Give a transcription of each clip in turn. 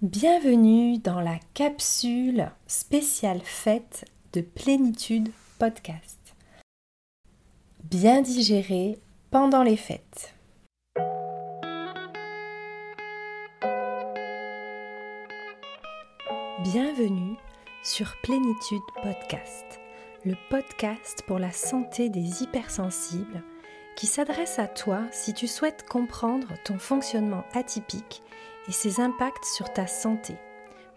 Bienvenue dans la capsule spéciale fête de plénitude podcast. Bien digéré pendant les fêtes. Bienvenue sur Plénitude Podcast, le podcast pour la santé des hypersensibles qui s'adresse à toi si tu souhaites comprendre ton fonctionnement atypique et ses impacts sur ta santé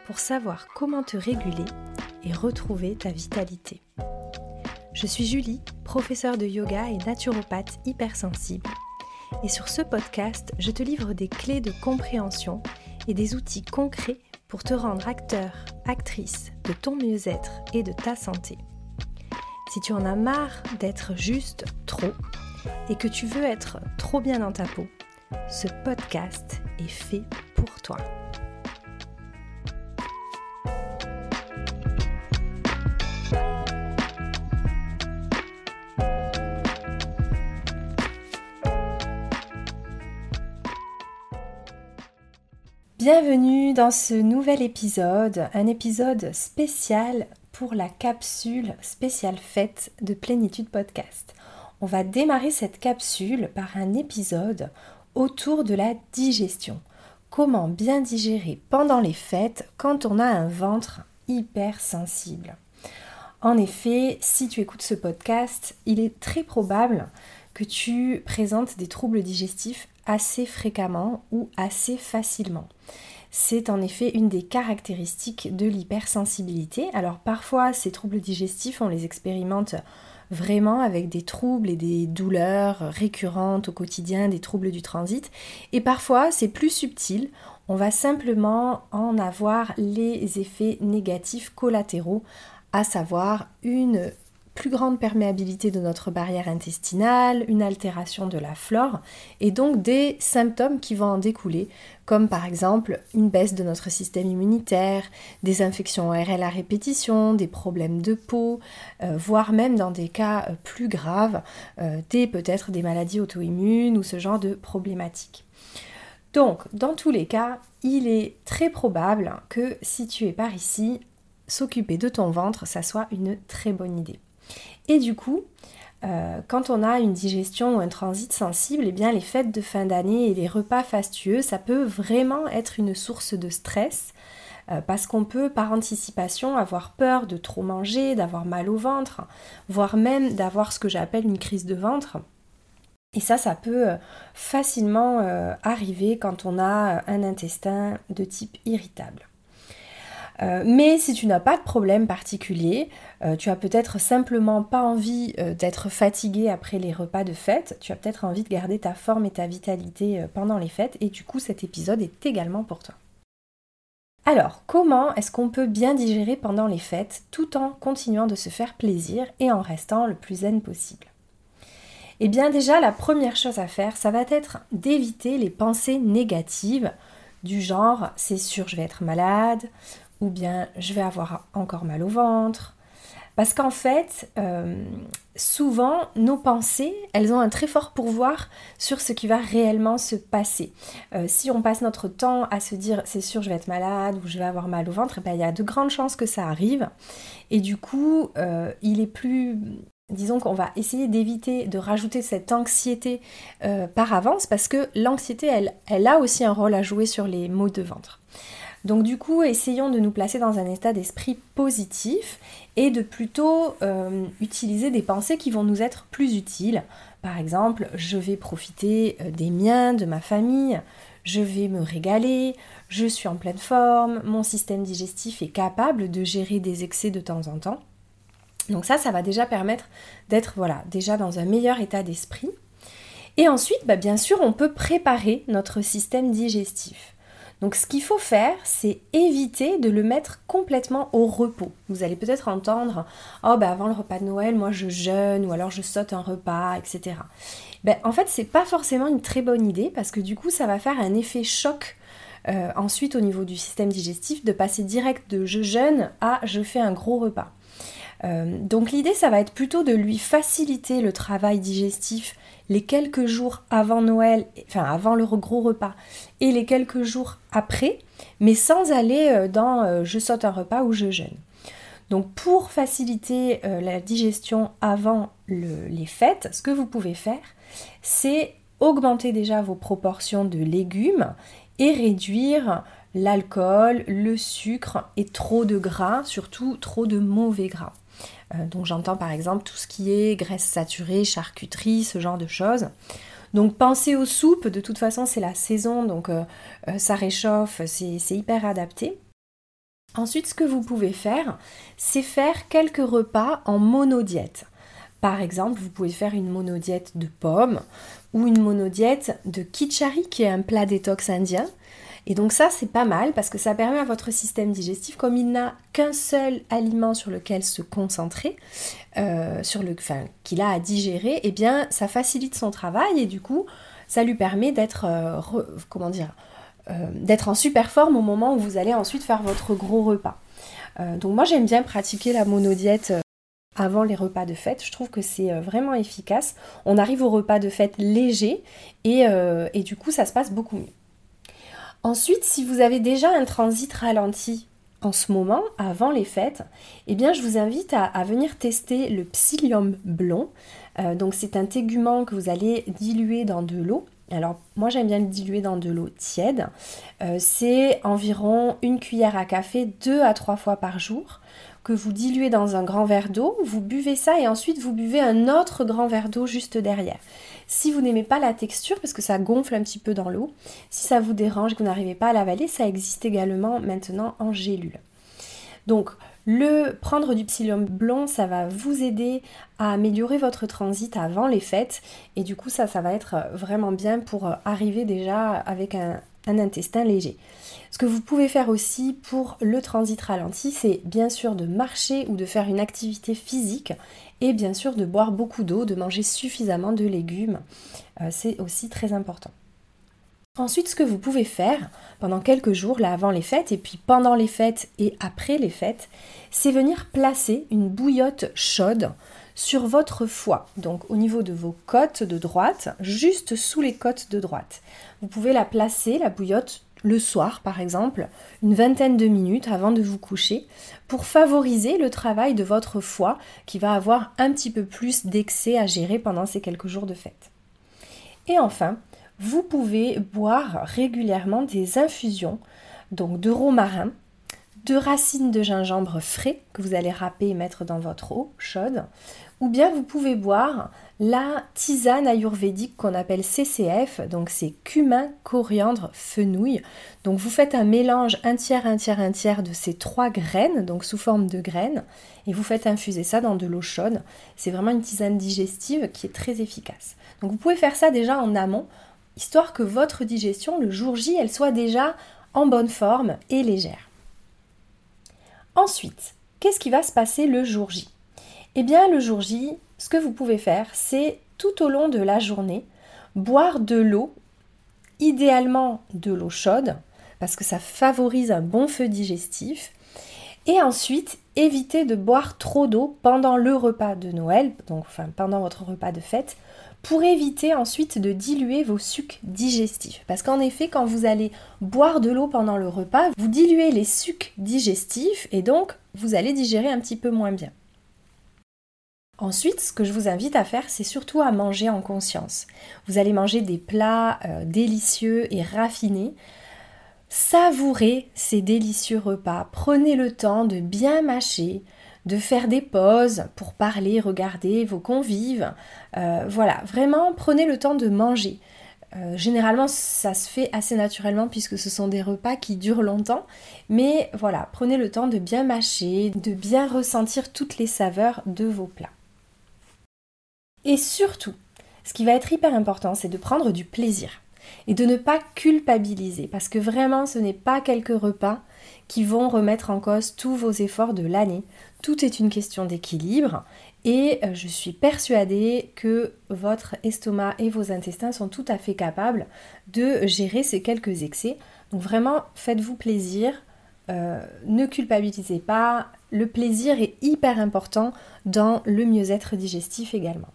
pour savoir comment te réguler et retrouver ta vitalité. Je suis Julie, professeure de yoga et naturopathe hypersensible. Et sur ce podcast, je te livre des clés de compréhension et des outils concrets pour te rendre acteur, actrice de ton mieux-être et de ta santé. Si tu en as marre d'être juste trop et que tu veux être trop bien dans ta peau, ce podcast est fait toi. Bienvenue dans ce nouvel épisode, un épisode spécial pour la capsule spéciale fête de Plénitude Podcast. On va démarrer cette capsule par un épisode autour de la digestion. Comment bien digérer pendant les fêtes quand on a un ventre hyper sensible. En effet, si tu écoutes ce podcast, il est très probable que tu présentes des troubles digestifs assez fréquemment ou assez facilement. C'est en effet une des caractéristiques de l'hypersensibilité. Alors parfois, ces troubles digestifs, on les expérimente vraiment avec des troubles et des douleurs récurrentes au quotidien, des troubles du transit. Et parfois, c'est plus subtil. On va simplement en avoir les effets négatifs collatéraux, à savoir une plus grande perméabilité de notre barrière intestinale, une altération de la flore et donc des symptômes qui vont en découler, comme par exemple une baisse de notre système immunitaire, des infections ORL à répétition, des problèmes de peau, euh, voire même dans des cas euh, plus graves, euh, des peut-être des maladies auto-immunes ou ce genre de problématiques. Donc, dans tous les cas, il est très probable que si tu es par ici, s'occuper de ton ventre, ça soit une très bonne idée. Et du coup, euh, quand on a une digestion ou un transit sensible, eh bien les fêtes de fin d'année et les repas fastueux, ça peut vraiment être une source de stress euh, parce qu'on peut par anticipation avoir peur de trop manger, d'avoir mal au ventre, voire même d'avoir ce que j'appelle une crise de ventre. Et ça, ça peut euh, facilement arriver quand on a un intestin de type irritable. Euh, mais si tu n'as pas de problème particulier, euh, tu as peut-être simplement pas envie euh, d'être fatigué après les repas de fête, tu as peut-être envie de garder ta forme et ta vitalité pendant les fêtes, et du coup cet épisode est également pour toi. Alors, comment est-ce qu'on peut bien digérer pendant les fêtes tout en continuant de se faire plaisir et en restant le plus zen possible? Eh bien déjà, la première chose à faire, ça va être d'éviter les pensées négatives du genre c'est sûr je vais être malade, ou bien je vais avoir encore mal au ventre. Parce qu'en fait, euh, souvent, nos pensées, elles ont un très fort pourvoir sur ce qui va réellement se passer. Euh, si on passe notre temps à se dire c'est sûr je vais être malade ou je vais avoir mal au ventre, eh ben, il y a de grandes chances que ça arrive. Et du coup, euh, il est plus disons qu'on va essayer d'éviter de rajouter cette anxiété par avance parce que l'anxiété, elle, a aussi un rôle à jouer sur les maux de ventre. Donc du coup, essayons de nous placer dans un état d'esprit positif et de plutôt euh, utiliser des pensées qui vont nous être plus utiles. Par exemple, je vais profiter euh, des miens, de ma famille, je vais me régaler, je suis en pleine forme, mon système digestif est capable de gérer des excès de temps en temps. Donc ça, ça va déjà permettre d'être voilà, déjà dans un meilleur état d'esprit. Et ensuite, bah, bien sûr, on peut préparer notre système digestif. Donc ce qu'il faut faire, c'est éviter de le mettre complètement au repos. Vous allez peut-être entendre "Oh ben avant le repas de Noël, moi je jeûne ou alors je saute un repas, etc." Ben, en fait, c'est pas forcément une très bonne idée parce que du coup, ça va faire un effet choc euh, ensuite au niveau du système digestif de passer direct de je jeûne à je fais un gros repas. Euh, donc l'idée, ça va être plutôt de lui faciliter le travail digestif les quelques jours avant Noël, enfin avant le gros repas, et les quelques jours après, mais sans aller euh, dans euh, je saute un repas ou je jeûne. Donc pour faciliter la digestion avant les fêtes, ce que vous pouvez faire, c'est augmenter déjà vos proportions de légumes et réduire l'alcool, le sucre et trop de gras, surtout trop de mauvais gras. Euh, donc j'entends par exemple tout ce qui est graisse saturée, charcuterie, ce genre de choses. Donc pensez aux soupes, de toute façon c'est la saison, donc euh, euh, ça réchauffe, c'est hyper adapté. Ensuite, ce que vous pouvez faire, c'est faire quelques repas en monodiète. Par exemple, vous pouvez faire une monodiète de pommes ou une monodiète de kichari, qui est un plat détox indien. Et donc ça, c'est pas mal parce que ça permet à votre système digestif, comme il n'a qu'un seul aliment sur lequel se concentrer, euh, sur le, qu'il a à digérer, et eh bien, ça facilite son travail et du coup, ça lui permet d'être, euh, euh, d'être en super forme au moment où vous allez ensuite faire votre gros repas. donc moi, j'aime bien pratiquer la monodiète avant les repas de fête. Je trouve que c'est vraiment efficace. On arrive au repas de fête léger et, du coup ça se passe beaucoup mieux. Ensuite, si vous avez déjà un transit ralenti en ce moment, avant les fêtes, eh bien je vous invite à, venir tester le psyllium blond. Euh, donc c'est un tégument que vous allez diluer dans de l'eau. Alors moi j'aime bien le diluer dans de l'eau tiède. Euh, c'est environ une cuillère à café deux à trois fois par jour que vous diluez dans un grand verre d'eau, vous buvez ça et ensuite vous buvez un autre grand verre d'eau juste derrière. Si vous n'aimez pas la texture, parce que ça gonfle un petit peu dans l'eau, si ça vous dérange et que vous n'arrivez pas à l'avaler, ça existe également maintenant en gélule. Donc, le prendre du psyllium blanc, ça va vous aider à améliorer votre transit avant les fêtes. Et du coup, ça, ça va être vraiment bien pour arriver déjà avec un, un intestin léger. Ce que vous pouvez faire aussi pour le transit ralenti, c'est bien sûr de marcher ou de faire une activité physique et bien sûr de boire beaucoup d'eau, de manger suffisamment de légumes. Euh, c'est aussi très important. Ensuite, ce que vous pouvez faire pendant quelques jours, là avant les fêtes, et puis pendant les fêtes et après les fêtes, c'est venir placer une bouillotte chaude sur votre foie, donc au niveau de vos côtes de droite, juste sous les côtes de droite. Vous pouvez la placer, la bouillotte, le soir par exemple, une vingtaine de minutes avant de vous coucher, pour favoriser le travail de votre foie qui va avoir un petit peu plus d'excès à gérer pendant ces quelques jours de fête. Et enfin, vous pouvez boire régulièrement des infusions, donc de romarin, de racines de gingembre frais que vous allez râper et mettre dans votre eau chaude, ou bien vous pouvez boire la tisane ayurvédique qu'on appelle CCF, donc c'est cumin, coriandre, fenouil. Donc vous faites un mélange un tiers, un tiers, un tiers de ces trois graines, donc sous forme de graines, et vous faites infuser ça dans de l'eau chaude. C'est vraiment une tisane digestive qui est très efficace. Donc vous pouvez faire ça déjà en amont, histoire que votre digestion, le jour J, elle soit déjà en bonne forme et légère. Ensuite, qu'est-ce qui va se passer le jour J? Eh bien, le jour J, ce que vous pouvez faire, c'est tout au long de la journée, boire de l'eau, idéalement de l'eau chaude, parce que ça favorise un bon feu digestif, et ensuite éviter de boire trop d'eau pendant le repas de Noël, donc enfin pendant votre repas de fête, pour éviter ensuite de diluer vos sucs digestifs. Parce qu'en effet, quand vous allez boire de l'eau pendant le repas, vous diluez les sucs digestifs et donc vous allez digérer un petit peu moins bien. Ensuite, ce que je vous invite à faire, c'est surtout à manger en conscience. Vous allez manger des plats euh, délicieux et raffinés. Savourez ces délicieux repas. Prenez le temps de bien mâcher, de faire des pauses pour parler, regarder vos convives. Euh, voilà, vraiment prenez le temps de manger. Euh, généralement, ça se fait assez naturellement puisque ce sont des repas qui durent longtemps. Mais voilà, prenez le temps de bien mâcher, de bien ressentir toutes les saveurs de vos plats. Et surtout, ce qui va être hyper important, c'est de prendre du plaisir et de ne pas culpabiliser parce que vraiment, ce n'est pas quelques repas qui vont remettre en cause tous vos efforts de l'année. Tout est une question d'équilibre et euh, je suis persuadée que votre estomac et vos intestins sont tout à fait capables de gérer ces quelques excès. Donc vraiment, faites-vous plaisir, euh, ne culpabilisez pas, le plaisir est hyper important dans le mieux-être digestif également.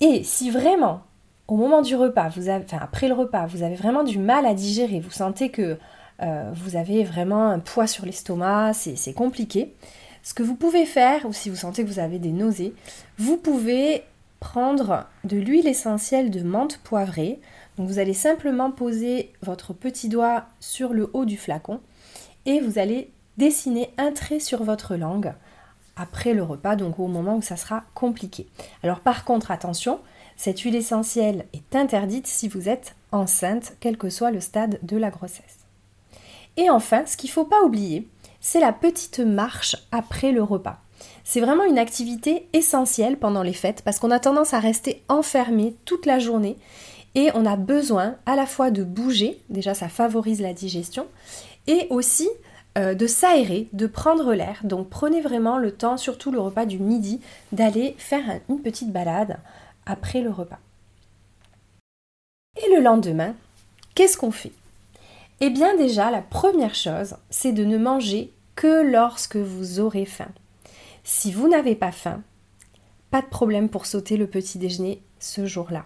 Et si vraiment, au moment du repas, vous avez, enfin après le repas, vous avez vraiment du mal à digérer, vous sentez que euh, vous avez vraiment un poids sur l'estomac, c'est compliqué, ce que vous pouvez faire, ou si vous sentez que vous avez des nausées, vous pouvez prendre de l'huile essentielle de menthe poivrée. Donc vous allez simplement poser votre petit doigt sur le haut du flacon et vous allez dessiner un trait sur votre langue après le repas, donc au moment où ça sera compliqué. Alors par contre, attention, cette huile essentielle est interdite si vous êtes enceinte, quel que soit le stade de la grossesse. Et enfin, ce qu'il ne faut pas oublier, c'est la petite marche après le repas. C'est vraiment une activité essentielle pendant les fêtes parce qu'on a tendance à rester enfermé toute la journée et on a besoin à la fois de bouger, déjà ça favorise la digestion, et aussi euh, de s'aérer, de prendre l'air. Donc prenez vraiment le temps, surtout le repas du midi, d'aller faire une petite balade après le repas. Et le lendemain, qu'est-ce qu'on fait? Eh bien déjà, la première chose, c'est de ne manger que lorsque vous aurez faim. Si vous n'avez pas faim, pas de problème pour sauter le petit déjeuner ce jour-là.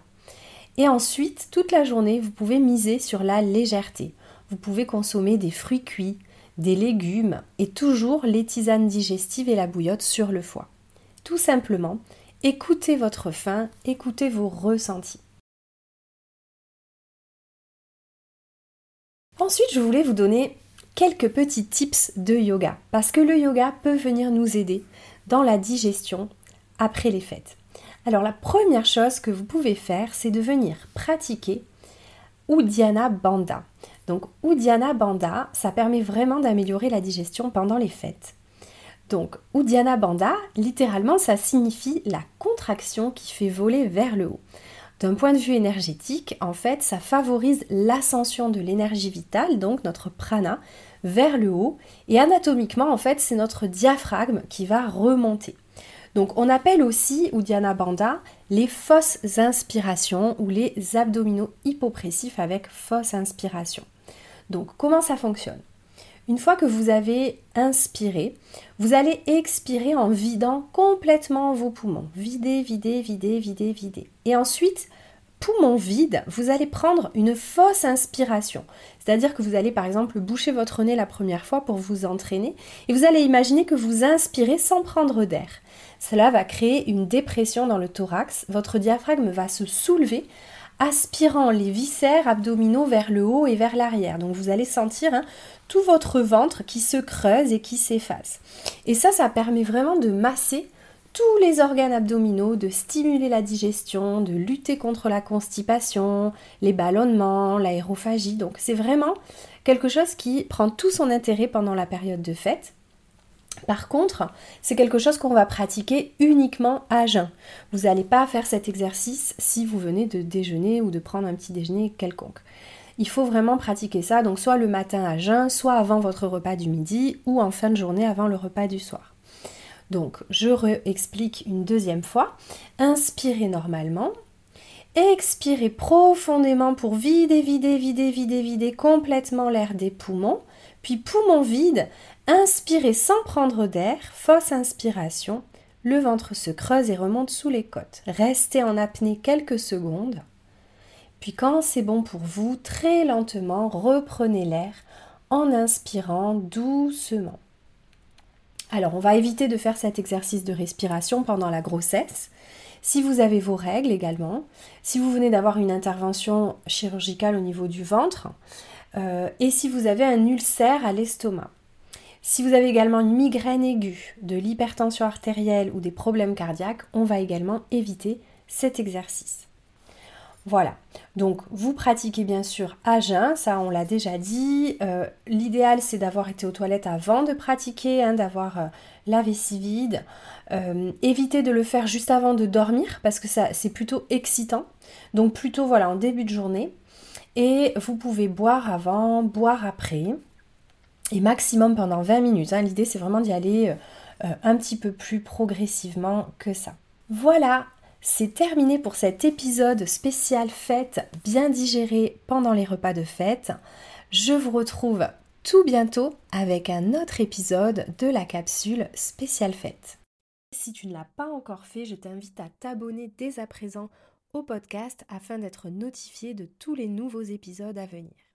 Et ensuite, toute la journée, vous pouvez miser sur la légèreté. Vous pouvez consommer des fruits cuits, des légumes et toujours les tisanes digestives et la bouillotte sur le foie. Tout simplement, écoutez votre faim, écoutez vos ressentis. Ensuite, je voulais vous donner quelques petits tips de yoga, parce que le yoga peut venir nous aider dans la digestion après les fêtes. Alors la première chose que vous pouvez faire, c'est de venir pratiquer Uddiyana Bandha. Donc Uddiyana Bandha, ça permet vraiment d'améliorer la digestion pendant les fêtes. Donc Uddiyana Bandha, littéralement, ça signifie la contraction qui fait voler vers le haut. D'un point de vue énergétique, en fait, ça favorise l'ascension de l'énergie vitale, donc notre prana, vers le haut. Et anatomiquement, en fait, c'est notre diaphragme qui va remonter. Donc on appelle aussi Uddiyana Bandha les fausses inspirations ou les abdominaux hypopressifs avec fausse inspiration. Donc comment ça fonctionne? Une fois que vous avez inspiré, vous allez expirer en vidant complètement vos poumons. Vider, vider, vider, vider, vider. Et ensuite, poumon vide, vous allez prendre une fausse inspiration. C'est-à-dire que vous allez par exemple boucher votre nez la première fois pour vous entraîner et vous allez imaginer que vous inspirez sans prendre d'air. Cela va créer une dépression dans le thorax, votre diaphragme va se soulever aspirant les viscères abdominaux vers le haut et vers l'arrière. Donc vous allez sentir hein, tout votre ventre qui se creuse et qui s'efface. Et ça, ça permet vraiment de masser tous les organes abdominaux, de stimuler la digestion, de lutter contre la constipation, les ballonnements, l'aérophagie. Donc c'est vraiment quelque chose qui prend tout son intérêt pendant la période de fête. Par contre, c'est quelque chose qu'on va pratiquer uniquement à jeun. Vous n'allez pas faire cet exercice si vous venez de déjeuner ou de prendre un petit déjeuner quelconque. Il faut vraiment pratiquer ça, donc soit le matin à jeun, soit avant votre repas du midi ou en fin de journée avant le repas du soir. Donc, je réexplique une deuxième fois. Inspirez normalement. Expirez profondément pour vider, vider, vider, vider, vider complètement l'air des poumons. Puis poumon vide, Inspirez sans prendre d'air, fausse inspiration, le ventre se creuse et remonte sous les côtes. Restez en apnée quelques secondes. Puis quand c'est bon pour vous, très lentement, reprenez l'air en inspirant doucement. Alors, on va éviter de faire cet exercice de respiration pendant la grossesse. Si vous avez vos règles également, si vous venez d'avoir une intervention chirurgicale au niveau du ventre, euh, et si vous avez un ulcère à l'estomac. Si vous avez également une migraine aiguë, de l'hypertension artérielle ou des problèmes cardiaques, on va également éviter cet exercice. Voilà, donc vous pratiquez bien sûr à jeun, ça on l'a déjà dit. Euh, l'idéal c'est d'avoir été aux toilettes avant de pratiquer, hein, d'avoir euh, la vessie vide. Euh, évitez de le faire juste avant de dormir parce que ça c'est plutôt excitant. Donc plutôt voilà en début de journée. Et vous pouvez boire avant, boire après et maximum pendant 20 minutes. Hein. L'idée c'est vraiment d'y aller euh, euh, un petit peu plus progressivement que ça. Voilà, c'est terminé pour cet épisode spécial fête bien digéré pendant les repas de fête. Je vous retrouve tout bientôt avec un autre épisode de la capsule spéciale fête. Si tu ne l'as pas encore fait, je t'invite à t'abonner dès à présent au podcast afin d'être notifié de tous les nouveaux épisodes à venir.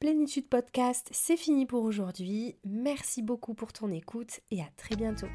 Plénitude Podcast, c'est fini pour aujourd'hui. Merci beaucoup pour ton écoute et à très bientôt.